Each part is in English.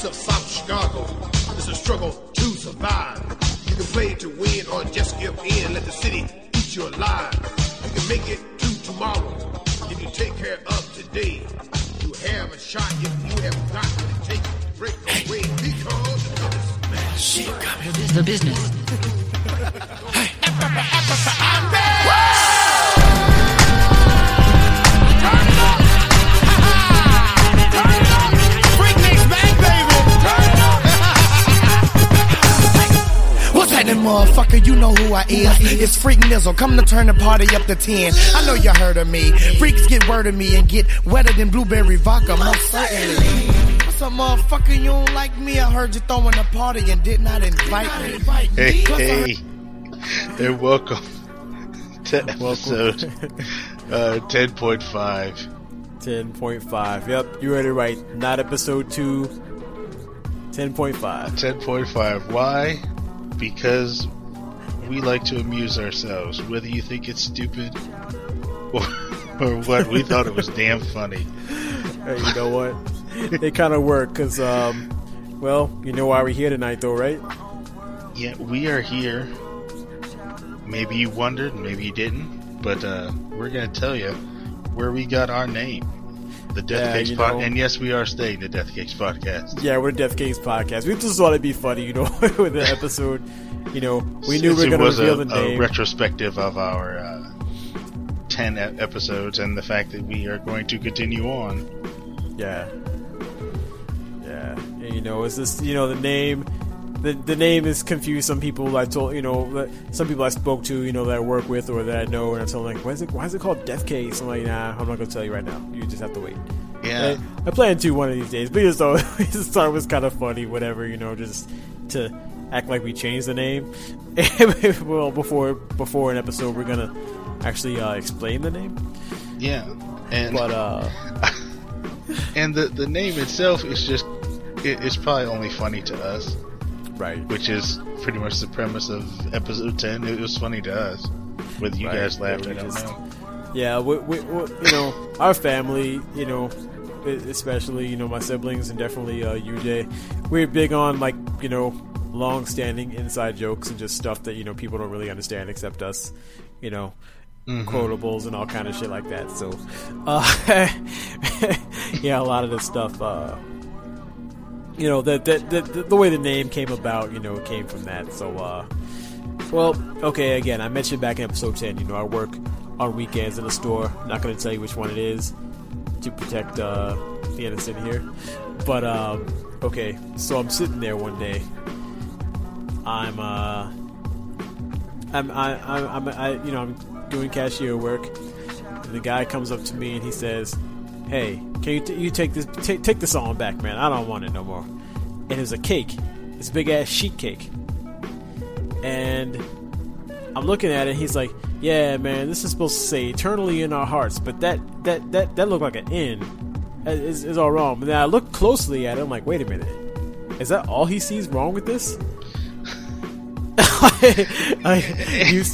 streets of South Chicago. It's a struggle to survive. You can play to win or just give in. Let the city eat you alive. You can make it to tomorrow if you take care of today. You have a shot if you have got to take a break away because the business The business. What's happening, motherfucker? You know who I is. It's Freak Nizzle. Come to turn the party up to 10. I know you heard of me. Freaks get word of me and get wetter than blueberry vodka, most certainly. What's up, motherfucker? You don't like me? I heard you throwing a party and did not invite me. Hey, Plus, I hey, and welcome to episode uh, 10.5. 10.5. Yep, you read it right. Not episode 2. 10.5. 10.5. Why? Because we like to amuse ourselves, whether you think it's stupid or, or what. We thought it was damn funny. Hey, you know what? they kind of work because, um, well, you know why we're here tonight, though, right? Yeah, we are here. Maybe you wondered, maybe you didn't, but uh, we're going to tell you where we got our name. The Death Yeah, Cakes you Pod, know. and yes, we are staying the Death Cakes podcast. Yeah, we're Death Case Podcast. We just thought it'd be funny, you know, with the episode. You know, we knew we were it going was to reveal a, the a retrospective of our uh, 10 e- episodes and the fact that we are going to continue on. Yeah. Yeah. And, you know, it's just, you know, the name. The, the name is confused. Some people I told you know that- some people I spoke to you know that I work with or that I know and I told them like why is it why is it called Death Case? I'm like nah I'm not gonna tell you right now. You just have to wait. Yeah. I, I plan to one of these days but just thought just thought it was kind of funny whatever you know just to act like we changed the name. Well before before an episode we're gonna actually uh, explain the name. Yeah. And but uh and the, the name itself is just, it, it's probably only funny to us, right which is pretty much the premise of episode 10. It was funny to us. with you Right, guys laughing. yeah, we just- Yeah, we, we, we, you know, our family, you know, especially you know my siblings and definitely uh, UJ, we're big on like you know long-standing inside jokes and just stuff that you know people don't really understand except us, you know, quotables and all kind of shit like that. So, uh, yeah, a lot of this stuff. Uh, you know, the, the the the way the name came about, you know, it came from that. So, uh, well, okay, again, I mentioned back in episode 10, you know, I work on weekends in a store. Not going to tell you which one it is to protect uh, the innocent here. But, um, okay, so I'm sitting there one day. I'm, uh, I'm, I, I, I'm, I, you know, I'm doing cashier work. And the guy comes up to me and he says, Hey, can you, t- you take this, take, take this on back, man. I don't want it no more. And it was a cake. It's a big ass sheet cake and I'm looking at it. He's like, "Yeah, man, this is supposed to say eternally in our hearts, but that that that that looked like an N. It's, it's all wrong." But then I look closely at it. I'm like, "Wait a minute, is that all he sees wrong with this?" You,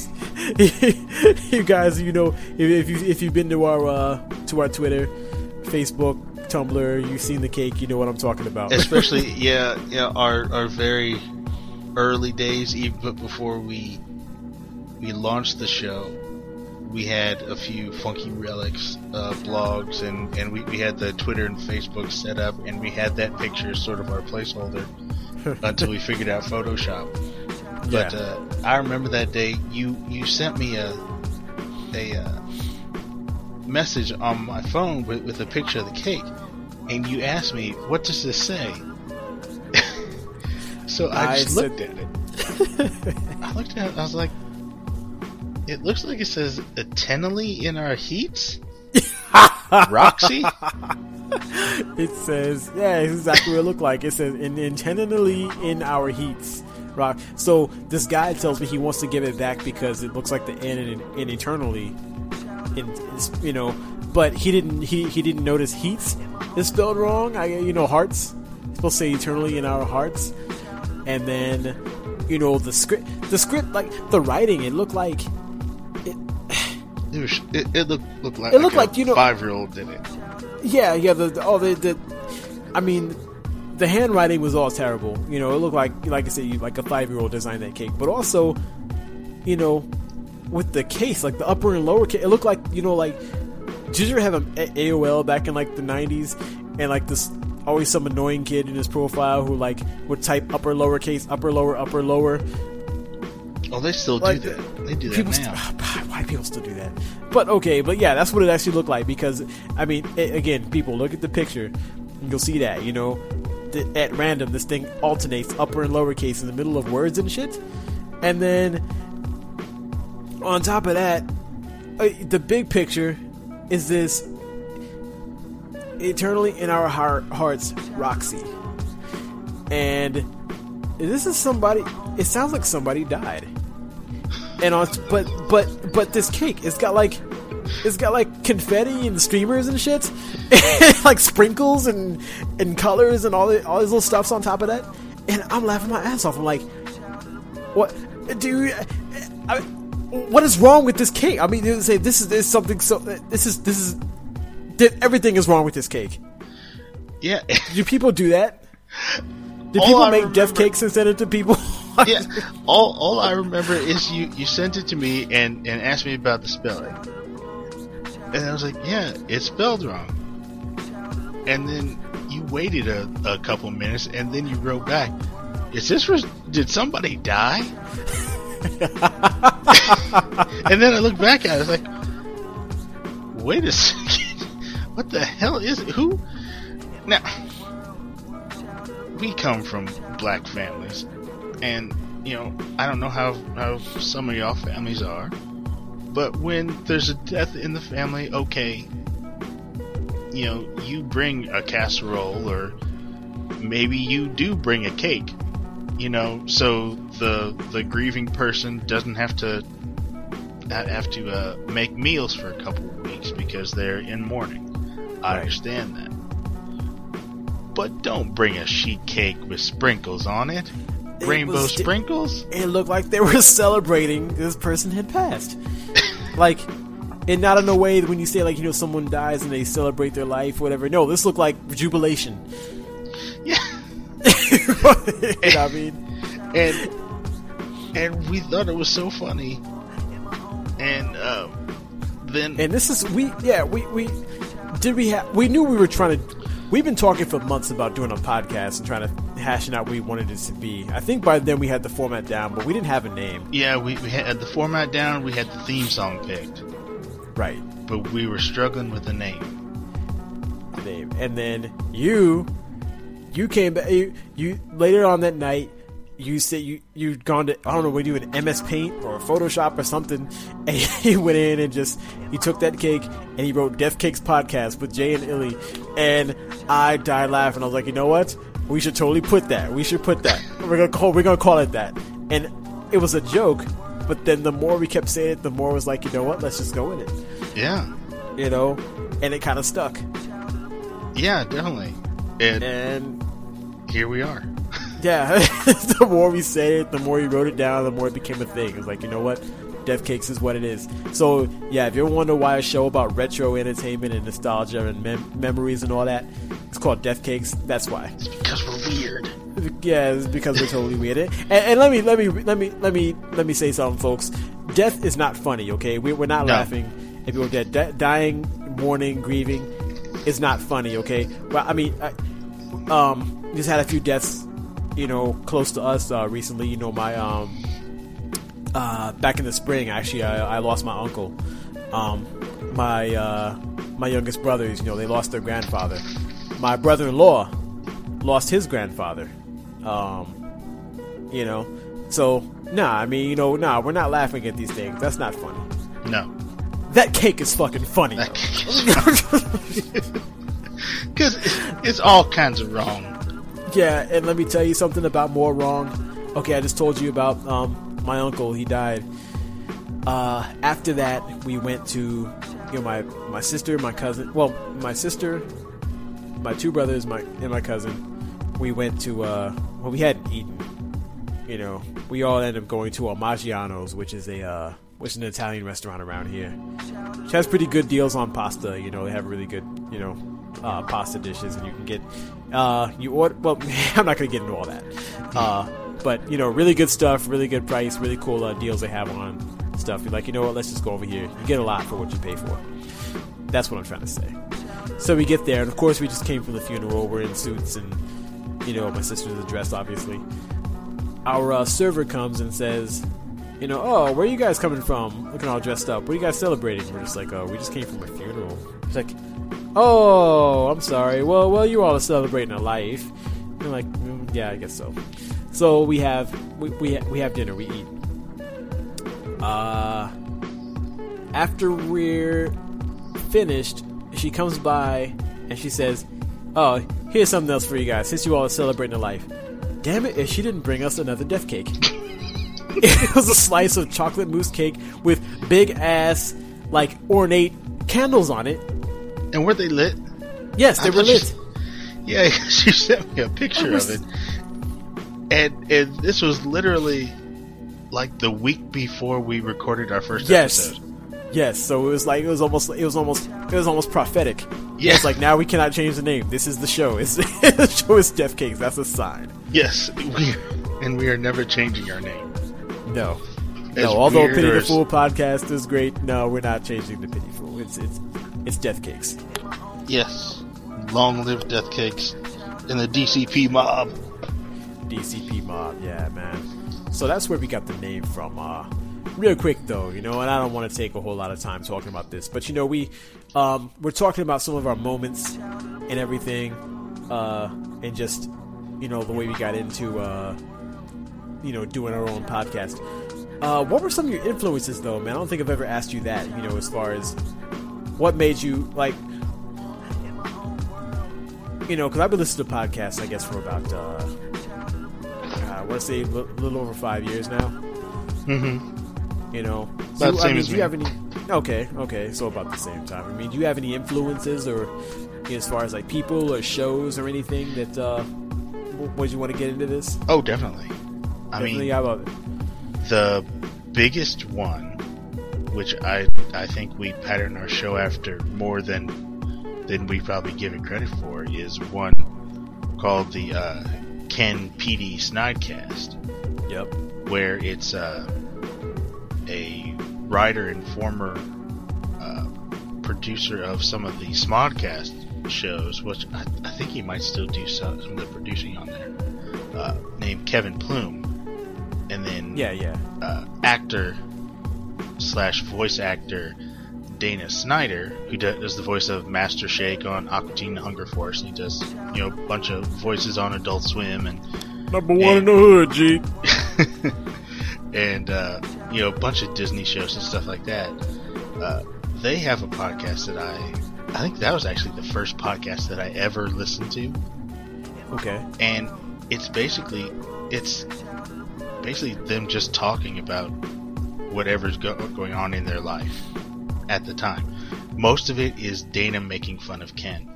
you guys, you know, if, if you if you've been to our uh, to our Twitter, Facebook, Tumblr, you've seen the cake. You know what I'm talking about. Especially, yeah, yeah, our, our very early days, even before we we launched the show, we had a few funky relics uh, blogs, and and we, we had the Twitter and Facebook set up, and we had that picture as sort of our placeholder until we figured out Photoshop. But Yeah. uh, I remember that day you you sent me a a uh, message on my phone with, with a picture of the cake, and you asked me, "What does this say?" so I, I just looked at it. I looked at it. I was like, "It looks like it says eternally in our heats." Roxy? It says, yeah, it's exactly what it looked like. It says, in, intentionally in our heats. Rock. So this guy tells me he wants to give it back because it looks like the N in, in eternally, in, you know. But he didn't. He, he didn't notice heats is spelled wrong. I you know hearts. It's supposed to say eternally in our hearts, and then you know the script. The script like the writing. It looked like It, was, it, it looked, looked like, It looked like like, you know- five year old did it. Yeah, yeah. The, the oh, the, the I mean, the handwriting was all terrible. You know, it looked like, like I said, you- like a five year old designed that cake. But also, you know, with the case, like the upper and lower case, it looked like, you know, like, did you ever have A- AOL back in like the 90s? And like this, always some annoying kid in his profile who like would type upper, lower case, upper, lower, upper, lower. Oh, they still Like, do that. They do that now. why people still do that? But okay, but yeah, that's what it actually looked like because I mean, a- again, people look at the picture, and you'll see that you know, th- at random this thing alternates upper and lower case in the middle of words and shit, and then on top of that, uh, the big picture is this eternally in our heart, hearts, Roxy, and this is somebody. It sounds like somebody died. And on but but but this cake it's got like it's got like confetti and streamers and shit. Like sprinkles and and colors and all the, all these little stuffs on top of that. And i'm laughing my ass off. I'm like what? You, I, what is wrong with this cake i mean they say this is, this is something so this is this is th- everything is wrong with this cake Yeah. do people do that do All people I make remember- cakes and send it to people yeah. All all I remember is you you sent it to me and and asked me about the spelling, and I was like, yeah, it's spelled wrong. And then you waited a, a couple minutes, and then you wrote back, "Is this was did somebody die?" and then I look back at it, I was like, wait a second, what the hell is it? Who? Now, we come from black families, and you know, I don't know how how some of y'all families are, but when there's a death in the family, okay, you know, you bring a casserole or maybe you do bring a cake, you know, so the the grieving person doesn't have to have to uh, make meals for a couple of weeks because they're in mourning. I Right. understand that. But don't bring a sheet cake with sprinkles on it. It Rainbow was sprinkles? it looked like they were celebrating this person had passed. like, and not in a way that when you say like you know someone dies and they celebrate their life, whatever. No, this looked like jubilation. You know I mean? and and we thought it was so funny. And um, then And this is we yeah we we did we have we knew we were trying to. We've been talking for months about doing a podcast and trying to hashing out what we wanted it to be. I think by then we had the format down, but we didn't have a name. yeah, we, we had the format down. We had the theme song picked, Right. but we were struggling with the name. The name. And then you, you came back. You, you later on that night, you said you you'd gone to I don't know were you in MS Paint or Photoshop or something, and he went in and just he took that cake and he wrote Death Cakes podcast with Jay and Illy, and I died laughing. I was like, you know what? We should totally put that. We should put that. We're gonna call we're gonna call it that. And it was a joke, but then the more we kept saying it, the more it was like, you know what? Let's just go with it. Yeah, You know, and it kind of stuck. yeah, definitely. And And here we are. Yeah, the more we said it, the more he wrote it down, the more it became a thing. It was like, you know what? Death Cakes is what it is. So, yeah, if you ever wonder why a show about retro entertainment and nostalgia and mem- memories and all that, it's called Death Cakes. That's why. It's Because we're weird. Yeah, it's because we're totally weird. And, and let me let me let me let me let me say something, folks. Death is not funny. Okay, we, we're not No. laughing if you're dead. Di- dying, mourning, grieving is not funny. Okay, well, I mean, I, um, just had a few deaths, you know, close to us uh, recently. You know, my um, uh, back in the spring, actually, I, I lost my uncle. Um, my uh, my youngest brothers, you know, they lost their grandfather. My brother-in-law lost his grandfather. Um, you know, so nah. I mean, you know, nah. We're not laughing at these things. That's not funny. No. That cake is fucking funny. Because it's all kinds of wrong. Yeah, and let me tell you something about more wrong. Okay, I just told you about um, my uncle. He died. Uh, after that, we went to you know my my sister, my cousin. Well, my sister, my two brothers, my and my cousin. We went to uh, well, we hadn't eaten. You know, we all ended up going to a Maggiano's, which is a uh, which is an Italian restaurant around here. She has pretty good deals on pasta. You know, they have really good, you know, uh, pasta dishes, and you can get uh, you order. Well, I'm not gonna get into all that, uh, but you know, really good stuff, really good price, really cool uh, deals they have on stuff. You're like, you know what? Let's just go over here. You get a lot for what you pay for. That's what I'm trying to say. So we get there, and of course, we just came from the funeral. We're in suits, and you know, my sister's dressed, obviously. Our uh, server comes and says, you know, oh, where are you guys coming from? Looking all dressed up. What are you guys celebrating? We're just like, oh, we just came from a funeral. It's like, oh, I'm sorry. Well, well, you all are celebrating a life. And like, mm, yeah, I guess so. So we have we we, we have dinner. We eat. Uh, after we're finished, she comes by and she says, "Oh, here's something else for you guys. Since you all are celebrating a life, damn it, if she didn't bring us another death cake." it was a slice of chocolate mousse cake with big ass, like ornate candles on it. And were they lit? Yes, they I were lit. Yeah, she sent me a picture was- of it, and and this was literally like the week before we recorded our first Yes. episode. Yes, so it was like it was almost it was almost it was almost prophetic. Yeah. It's like now we cannot change the name. This is the show. It's the show is Death Cakes. That's a sign. Yes, we and we are never changing our name. No. No, although Pity the Fool podcast is great, no, we're not changing the Pity Fool. It's it's it's Death Cakes. Yes, long live Death Cakes and the DCP mob. DCP mob, yeah, man. So that's where we got the name from. Uh, real quick though, you know, and I don't want to take a whole lot of time talking about this, but you know, we um, we're talking about some of our moments and everything, uh, and just you know the way we got into uh, you know doing our own podcast. Uh, what were some of your influences though, man? I don't think I've ever asked you that. You know, as far as what made you like. You know, because I've been listening to podcasts, I guess, for about uh, uh, I want to say a little over five years now. Mm-hmm. You know, About Do you- the I same mean, as do me. you have any? Okay, okay, so about the same time. I mean, do you have any influences or as far as like people or shows or anything that uh, w- would you want to get into this? Oh, definitely. I Definitely, mean, how about it? The biggest one, which I I think we pattern our show after more than than we probably give it credit for, is one called the uh, Ken PD Snodcast. Yep. where it's uh, a writer and former uh, producer of some of the Smodcast shows, which I, I think he might still do some, some of the producing on there, uh, named Ken Plume. And then Yeah, yeah. uh, actor slash voice actor Dana Snyder, who does the voice of Master Shake on Aqua Teen Hunger Force. He does, you know, a bunch of voices on Adult Swim and Number one in the hood, G. and uh, you know, a bunch of Disney shows and stuff like that. Uh, they have a podcast that I, I think that was actually the first podcast that I ever listened to, Okay. and it's basically, it's basically them just talking about whatever's go- going on in their life at the time. Most of it is Dana making fun of Ken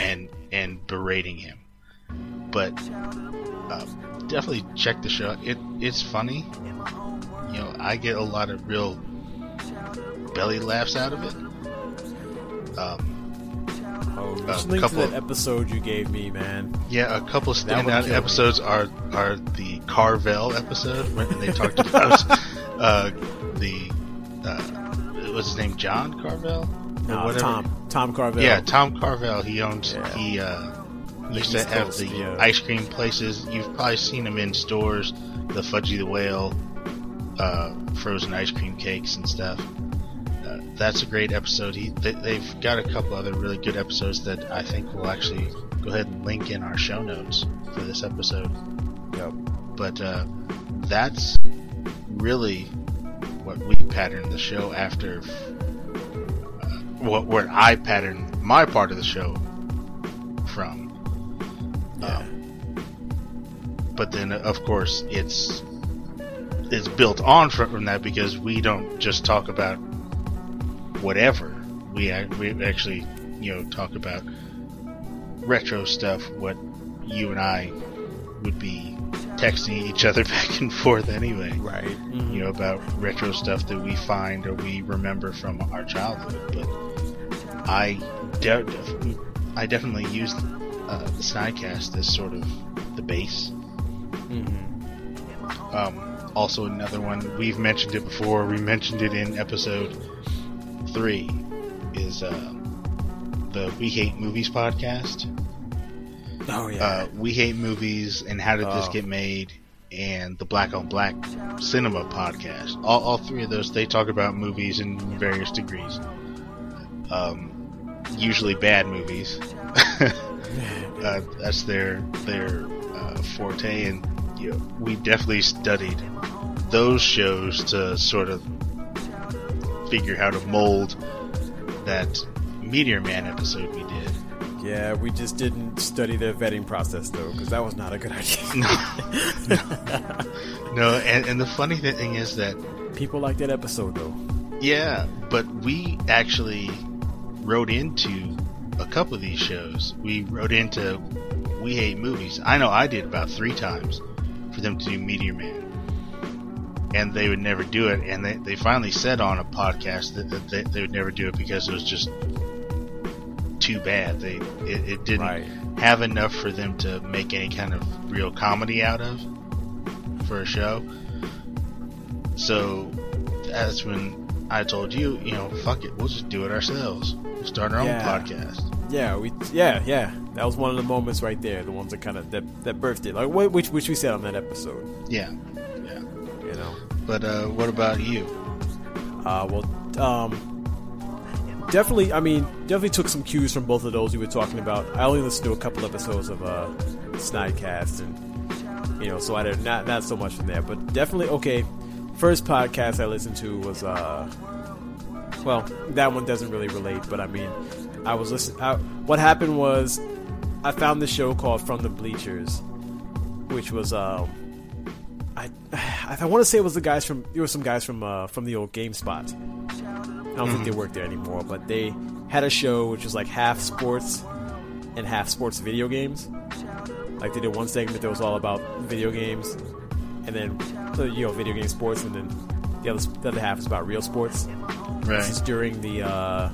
and and berating him. But uh, definitely check the show. It it's funny. You know, I get a lot of real belly laughs out of it. Um, Oh, A just link to couple that of- episode you gave me, man. yeah, a couple That would standout kill me. episodes are are the Carvel episode when they talked about uh, the uh, what's his name, John Carvel. Or No, whatever. Tom. Tom Carvel. Yeah, Tom Carvel. He owns. Yeah. He uh, used East to have Coast, the yeah. ice cream places. You've probably seen him in stores. The Fudgy the Whale, uh, frozen ice cream cakes and stuff. That's a great episode. He they, they've got a couple other really good episodes that I think we'll actually go ahead and link in our show notes for this episode. Yep. But uh, that's really what we patterned the show after. Uh, what where I patterned my part of the show from. Yeah. Um, but then, of course, it's it's built on from that because we don't just talk about whatever. We we actually you know talk about retro stuff. What you and I would be texting each other back and forth anyway. Right. Mm-hmm. You know about retro stuff that we find or we remember from our childhood. But I, de- I definitely used uh, the Snodcast as sort of the base. Mm-hmm. Um, also, another one we've mentioned it before. We mentioned it in episode three. Is uh, the We Hate Movies podcast? Oh yeah. Uh, we hate movies and how did this Oh. get made? And the Black on Black Cinema podcast. All, all three of those they talk about movies in various degrees. Um, usually bad movies. uh, that's their their uh, forte, and you know, we definitely studied those shows to sort of figure how to mold that Meteor Man episode we did. yeah, we just didn't study their vetting process though, because that was not a good idea. No, and, and the funny thing is that People like that episode though. yeah, but we actually wrote into a couple of these shows. We wrote into We Hate Movies. I know I did about three times for them to do Meteor Man. And they would never do it. And they, they finally said on a podcast that, that they, they would never do it because it was just too bad. They it, it didn't Right. have enough for them to make any kind of real comedy out of for a show. So that's when I told you, you know, fuck it, we'll just do it ourselves. We'll start our Yeah. own podcast. Yeah, we yeah yeah. That was one of the moments right there. The ones that kind of that that birthed it, like which which we said on that episode. Yeah, know. But uh, what about you? Uh, well, um, definitely. I mean, definitely took some cues from both of those you were talking about. I only listened to a couple episodes of uh, Snodcast, and you know, so I did not not so much from there, but definitely okay. First podcast I listened to was uh, well, that one doesn't really relate, but I mean, I was listening. I, what happened was, I found this show called From the Bleachers, which was um. I I want to say it was the guys from there were some guys from uh, from the old GameSpot. I don't think they work there anymore, but they had a show which was like half sports and half sports video games. Like they did one segment that was all about video games, and then so, you know video game sports, and then the other the other half is about real sports. This is Right. during the uh,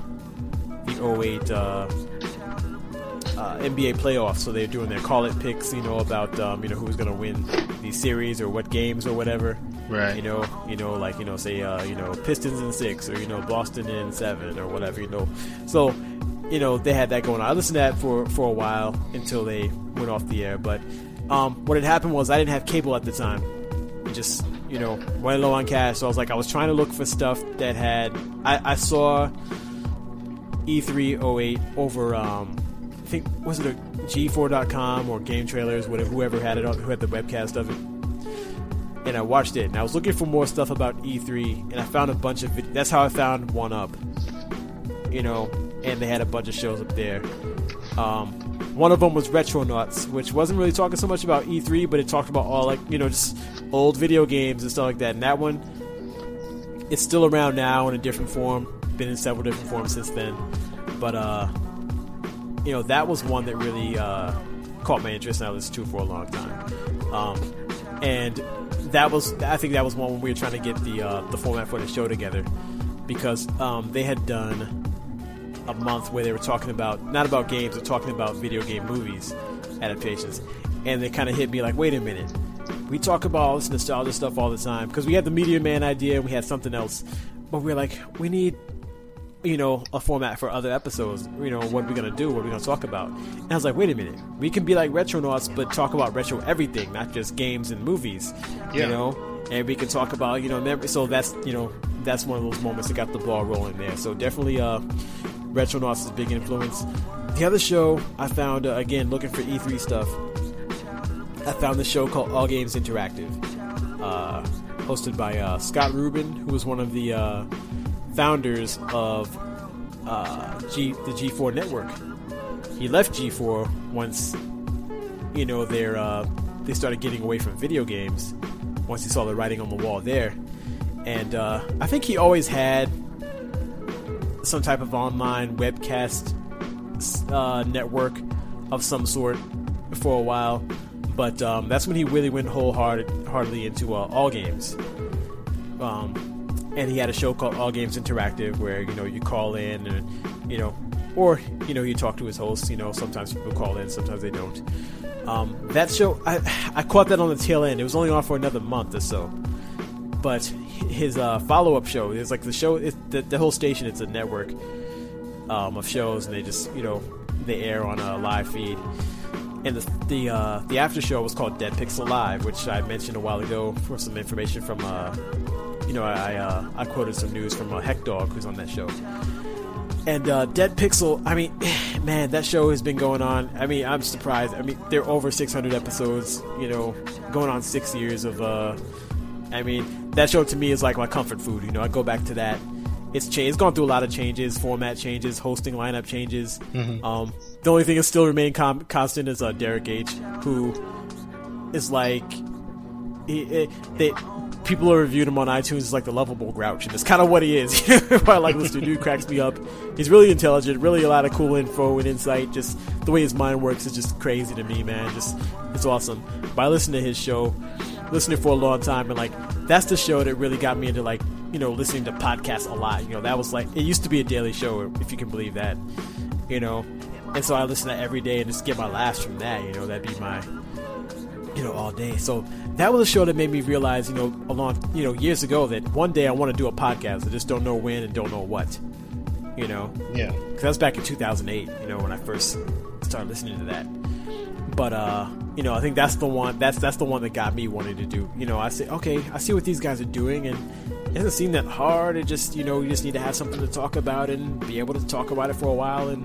the 08 uh, uh, NBA playoffs, so they're doing their call it picks, you know, about um, you know who's going to win these series or what games or whatever. Right. You know, you know, like you know, say uh, you know Pistons in six or you know Boston in seven or whatever. You know, so you know they had that going on. I listened to that for for a while until they went off the air. But um, what had happened was I didn't have cable at the time. It just you know went low on cash, so I was like I was trying to look for stuff that had. I, I saw E E3 08 over um think was it a G4.com or Game Trailers, whatever whoever had it on who had the webcast of it. And I watched it, and I was looking for more stuff about E3, and I found a bunch of. vid- That's how I found One Up, you know, and they had a bunch of shows up there. Um, one of them was Retronauts, which wasn't really talking so much about E3, but it talked about all like you know just old video games and stuff like that. And that one, it's still around now in a different form. Been in several different forms since then, but uh, you know that was one that really uh, caught my interest, and I listened to for a long time. Um, and that was, I think that was one when we were trying to get the uh, the format for the show together, because um, they had done a month where they were talking about not about games, but talking about video game movies adaptations, and they kind of hit me like, wait a minute, we talk about all this nostalgia stuff all the time. Because we had the Meteor Man idea, and we had something else, but we are like, we need you know, a format for other episodes. You know, what we're we gonna do? What are we gonna talk about? And I was like, wait a minute, we can be like Retronauts, but talk about retro everything, not just games and movies. Yeah. You know, and we can talk about you know, mem- so that's you know, that's one of those moments that got the ball rolling there. So definitely, uh, Retronauts is a big influence. The other show I found uh, again looking for E3 stuff. I found this show called All Games Interactive, uh, hosted by uh, Scott Rubin, who was one of the uh, founders of uh, G, the G4 network. He left G4 once, you know, they're, uh, they started getting away from video games. Once he saw the writing on the wall there, and uh, I think he always had some type of online webcast uh, network of some sort for a while. But um, that's when he really went wholeheartedly into uh, all games. Um, and he had a show called All Games Interactive where you know you call in and you know, or you know you talk to his hosts. You know sometimes people call in, sometimes they don't. Um, that show I I caught that on the tail end. It was only on for another month or so. But his uh, follow up show is like the show. It, the, the whole station. It's a network um, of shows, and they just you know they air on a live feed. And the the uh, the after show was called Dead Pixel Live, which I mentioned a while ago for some information from uh, you know I uh, I quoted some news from uh, Heck Dog who's on that show. And uh, Dead Pixel, I mean, man, that show has been going on. I mean, I'm surprised. I mean, they're over 600 episodes. You know, going on six years of. Uh, I mean, that show to me is like my comfort food. You know, I go back to that it's changed. It's gone through a lot of changes, format changes, hosting lineup changes. Mm-hmm. Um, the only thing that still remain com- constant is uh, Derek H, who is like they, people are reviewed him on iTunes as like the lovable grouch, and it's kind of what he is. I like this dude cracks me up. He's really intelligent, really a lot of cool info and insight. Just the way his mind works is just crazy to me, man. Just it's awesome. But I listened to his show, listening for a long time, and like that's the show that really got me into like you know, listening to podcasts a lot. You know, that was like it used to be a daily show, if you can believe that. You know, and so I listen to that every day and just get my laughs from that. You know, that'd be my, you know, all day. So that was a show that made me realize, you know, along, you know, years ago that one day I want to do a podcast. I just don't know when and don't know what. You know, yeah, because that was back in 2008. You know, when I first started listening to that. But uh, you know, I think that's the one. That's that's the one that got me wanting to do. You know, I say, okay, I see what these guys are doing, and it doesn't seem that hard. It just, you know, you just need to have something to talk about and be able to talk about it for a while. And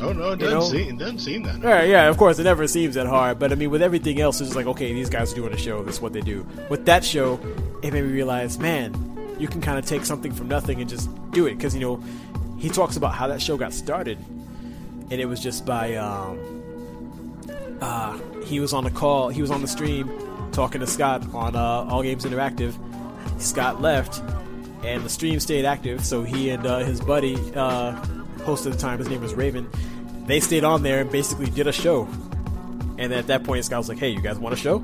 oh no, it doesn't know, seem it doesn't seem that. Hard. Right, yeah, of course, it never seems that hard. But I mean, with everything else, it's like, okay, these guys are doing a show. That's what they do. With that show, it made me realize, man, you can kind of take something from nothing and just do it. Because you know, he talks about how that show got started, and it was just by. Um, uh, he was on the call, he was on the stream talking to Scott on uh, All Games Interactive. Scott left, and the stream stayed active. So he and uh, his buddy, uh, host at the time, his name was Raven, they stayed on there and basically did a show. And at that point, Scott was like, "Hey, you guys want a show?"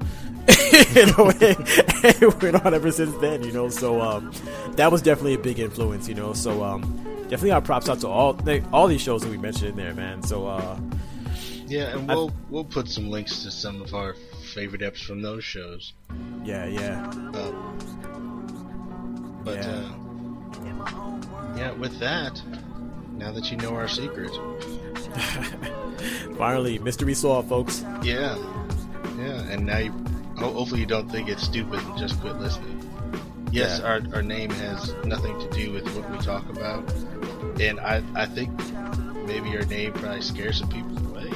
you know, and it went on ever since then. You know, so um, that was definitely a big influence. You know, so um, definitely our props out to all all these shows that we mentioned in there, man. So uh, yeah, and we'll I, we'll put some links to some of our favorite eps from those shows. Yeah, yeah. Uh, but yeah. Uh, yeah, with that, now that you know our secret, finally mystery solved, folks. Yeah, yeah, and now you hopefully you don't think it's stupid and just quit listening. Yes, yeah. our our name has nothing to do with what we talk about, and I I think maybe your name probably scares some people away.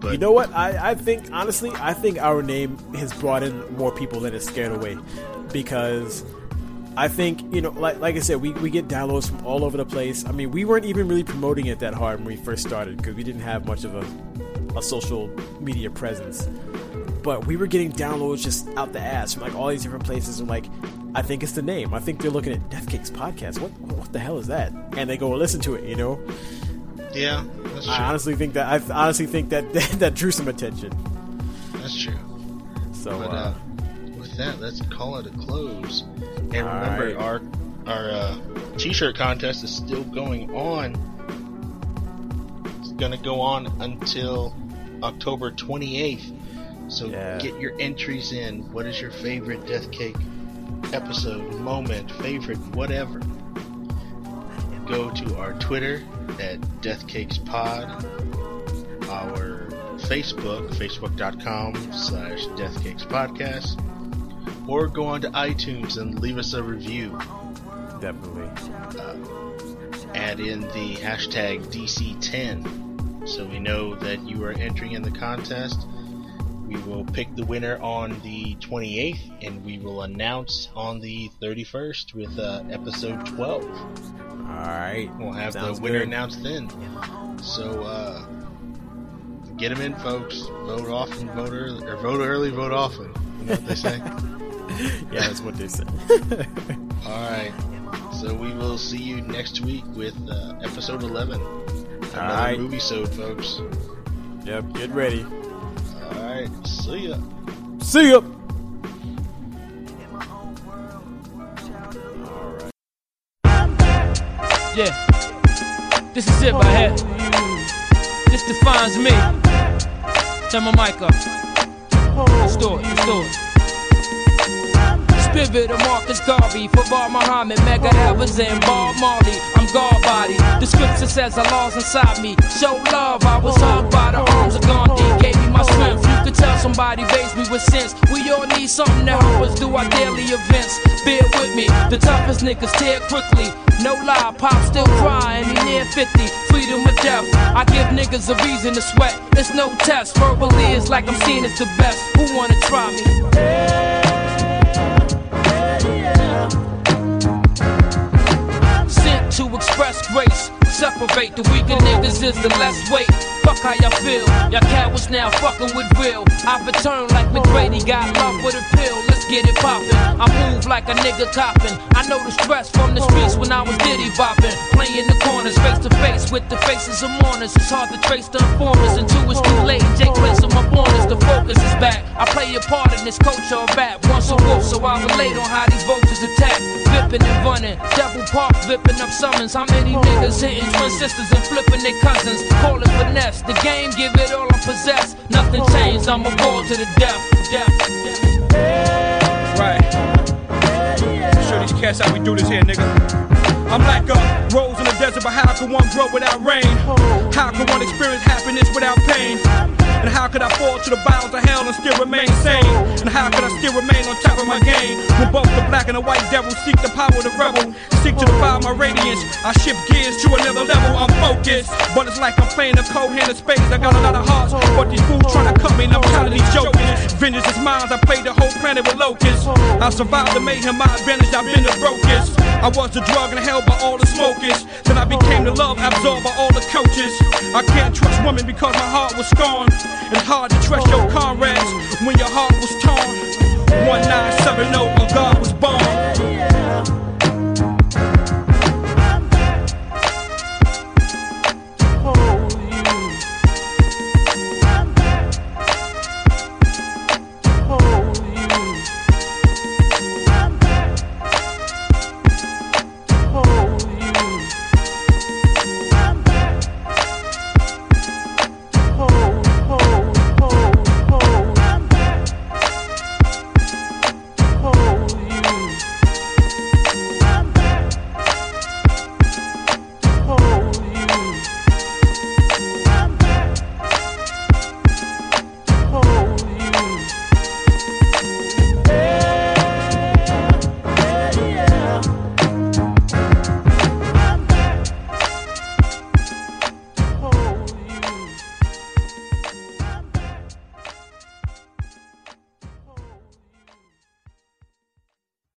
but you know what? I, I think honestly, I think our name has brought in more people than it scared away, because I think you know, like like I said, we, we get downloads from all over the place. I mean, we weren't even really promoting it that hard when we first started because we didn't have much of a a social media presence. But we were getting downloads just out the ass from like all these different places, and like I think it's the name. I think they're looking at Death Cakes podcast. What what the hell is that? And they go listen to it, you know. Yeah, that's true. I honestly think that I honestly think that that drew some attention. That's true. So but, uh, uh, with that, let's call it a close. And remember, right. our our uh, t-shirt contest is still going on. It's gonna go on until October 28th. So yeah. get your entries in. What is your favorite Death Cake episode, moment, favorite, whatever? Go to our Twitter at DeathCakesPod, our Facebook, facebook.com slash DeathCakesPodcast, or go on to iTunes and leave us a review. Definitely. Uh, add in the hashtag DC10 so we know that you are entering in the contest. We will pick the winner on the 28th and we will announce on the 31st with uh, episode 12. All right. We'll have Sounds the winner good. announced then. So, uh, get them in, folks. Vote often, vote early, or vote early, vote often. You know what they say? yeah, that's what they say. All right. So we will see you next week with uh, episode 11. Another All right. movie so folks. Yep, get ready. All right. right. See ya. See ya. Yeah, this is it right here. This defines me. Turn my mic up. Let's do it. Spirit of Marcus Garvey, for Bar Muhammad, Medgar Evers, and Bob Marley. I'm God body. The scripture says the laws inside me. Show love, I was hugged by the arms of Gandhi. My strength. You could tell somebody raised me with sense. We all need something to help us do our daily events. Bear with me, the toughest niggas tear quickly. No lie, pop still crying, he near 50. Freedom or death. I give niggas a reason to sweat. It's no test. Verbally, it's like I'm seen as the best. Who wanna try me? Sent to express grace. Separate the weaker niggas is the less weight. Fuck how y'all feel. Y'all cowards now fucking with real. I've returned like McGrady, got love with a pill. Let's get it poppin'. I move like a nigga coppin'. I know the stress from the streets when I was diddy boppin'. Playing the corners, face to face with the faces of mourners. It's hard to trace the informers until it's too late. Jake place on my borders, the focus is back. I play a part in this culture of rap. Once a wolf, so I relate on how these vultures attack. Vippin' and running, double park, vipping up summons. How many niggas hitting twin sisters and flipping their cousins? Call it finesse. The game give it all I possess. Nothing changed, I'm a ball to the death. death, death. Right. Show these cats how we do this here, nigga. I'm like a rose in the desert, but how can one grow without rain? How can one experience happiness without pain? And how could I fall to the bowels of hell and still remain sane? And how could I still remain on top of my game? When both the black and the white devil seek the power of the rebel, seek to defy my radiance. I shift gears to another level, I'm focused. But it's like I'm playing a cold hand of spades. I got a lot of hearts, but these fools trying to cut me, and I'm tired of these jokers. Vengeance is mine, I played the whole planet with locusts. I survived the mayhem, my advantage, I've been the brokest. I was the drug and held by all the smokers. Then I became the love absorbed by all the coaches. I can't trust women because my heart was scorned. It's hard to trust your comrades when your heart was torn. 1970, a God was born.